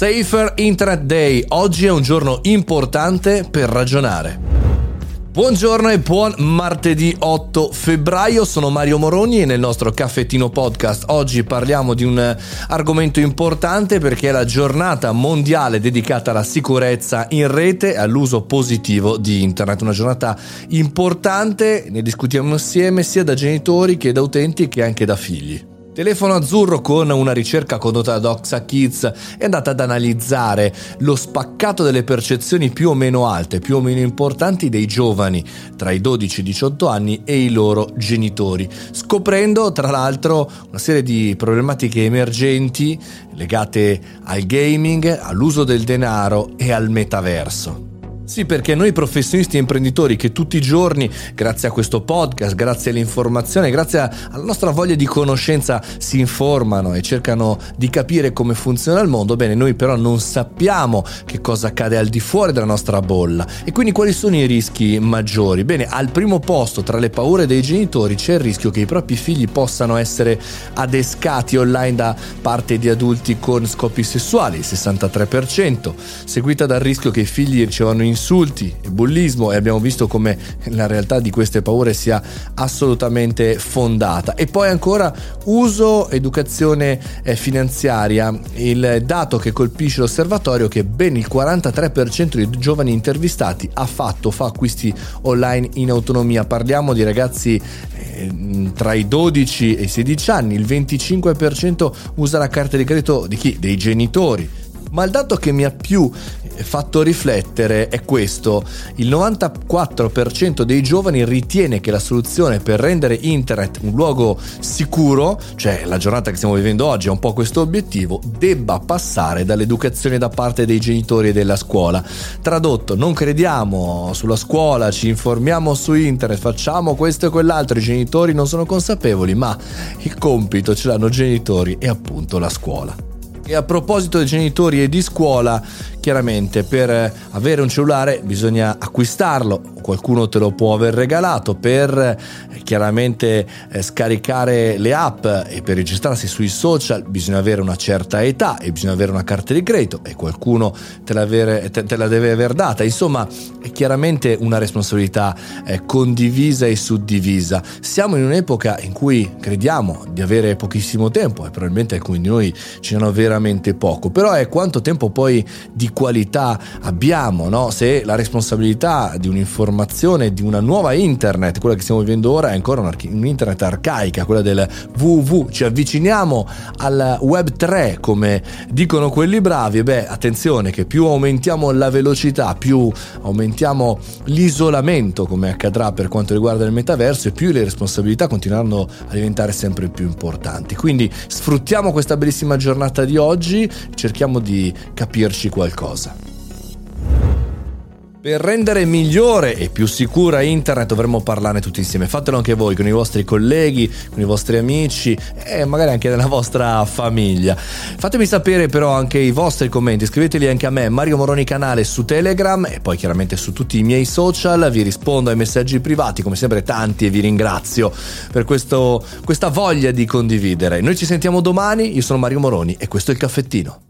Safer Internet Day. Oggi è un giorno importante per ragionare. Buongiorno e buon martedì 8 febbraio, sono Mario Moroni e nel nostro caffettino podcast oggi parliamo di un argomento importante perché è la giornata mondiale dedicata alla sicurezza in rete e all'uso positivo di internet, una giornata importante, ne discutiamo insieme sia da genitori che da utenti che anche da figli. Telefono Azzurro con una ricerca condotta da Doxa Kids è andata ad analizzare lo spaccato delle percezioni più o meno alte, più o meno importanti dei giovani tra i 12 e i 18 anni e i loro genitori, scoprendo tra l'altro una serie di problematiche emergenti legate al gaming, all'uso del denaro e al metaverso. Sì, perché noi professionisti e imprenditori che tutti i giorni, grazie a questo podcast, grazie all'informazione, grazie alla nostra voglia di conoscenza, si informano e cercano di capire come funziona il mondo, bene, noi però non sappiamo che cosa accade al di fuori della nostra bolla. E quindi quali sono i rischi maggiori? Bene, al primo posto tra le paure dei genitori c'è il rischio che i propri figli possano essere adescati online da parte di adulti con scopi sessuali, il 63%, seguita dal rischio che i figli ricevano in insulti e bullismo e abbiamo visto come la realtà di queste paure sia assolutamente fondata. E poi ancora uso educazione eh, finanziaria, il dato che colpisce l'osservatorio è che ben il 43% dei giovani intervistati ha fatto, fa acquisti online in autonomia. Parliamo di ragazzi eh, tra i 12 e i 16 anni, il 25% usa la carta di credito di chi? Dei genitori. Ma il dato che mi ha più fatto riflettere è questo. Il 94% dei giovani ritiene che la soluzione per rendere internet un luogo sicuro, cioè la giornata che stiamo vivendo oggi è un po' questo obiettivo, debba passare dall'educazione da parte dei genitori e della scuola. Tradotto, non crediamo sulla scuola, ci informiamo su internet, facciamo questo e quell'altro, i genitori non sono consapevoli, ma il compito ce l'hanno genitori e appunto la scuola. E a proposito dei genitori e di scuola, chiaramente per avere un cellulare bisogna acquistarlo, qualcuno te lo può aver regalato, per eh, chiaramente eh, scaricare le app e per registrarsi sui social bisogna avere una certa età e bisogna avere una carta di credito e qualcuno te la, te, te la deve aver data. Insomma, è chiaramente una responsabilità eh, condivisa e suddivisa. Siamo in un'epoca in cui crediamo di avere pochissimo tempo e probabilmente alcuni di noi ce ne hanno veramente veramente poco, però è quanto tempo poi di qualità abbiamo, no? se la responsabilità di un'informazione, di una nuova internet, quella che stiamo vivendo ora è ancora un'internet arcaica, quella del www, ci avviciniamo al web 3 come dicono quelli bravi, beh attenzione che più aumentiamo la velocità, più aumentiamo l'isolamento come accadrà per quanto riguarda il metaverso e più le responsabilità continueranno a diventare sempre più importanti. Quindi sfruttiamo questa bellissima giornata di oggi cerchiamo di capirci qualcosa. Per rendere migliore e più sicura internet dovremmo parlarne tutti insieme. Fatelo anche voi con i vostri colleghi, con i vostri amici e magari anche nella vostra famiglia. Fatemi sapere però anche i vostri commenti, scriveteli anche a me, Mario Moroni canale su Telegram e poi chiaramente su tutti i miei social. Vi rispondo ai messaggi privati, come sempre tanti e vi ringrazio per questo, questa voglia di condividere. Noi ci sentiamo domani, io sono Mario Moroni e questo è il caffettino.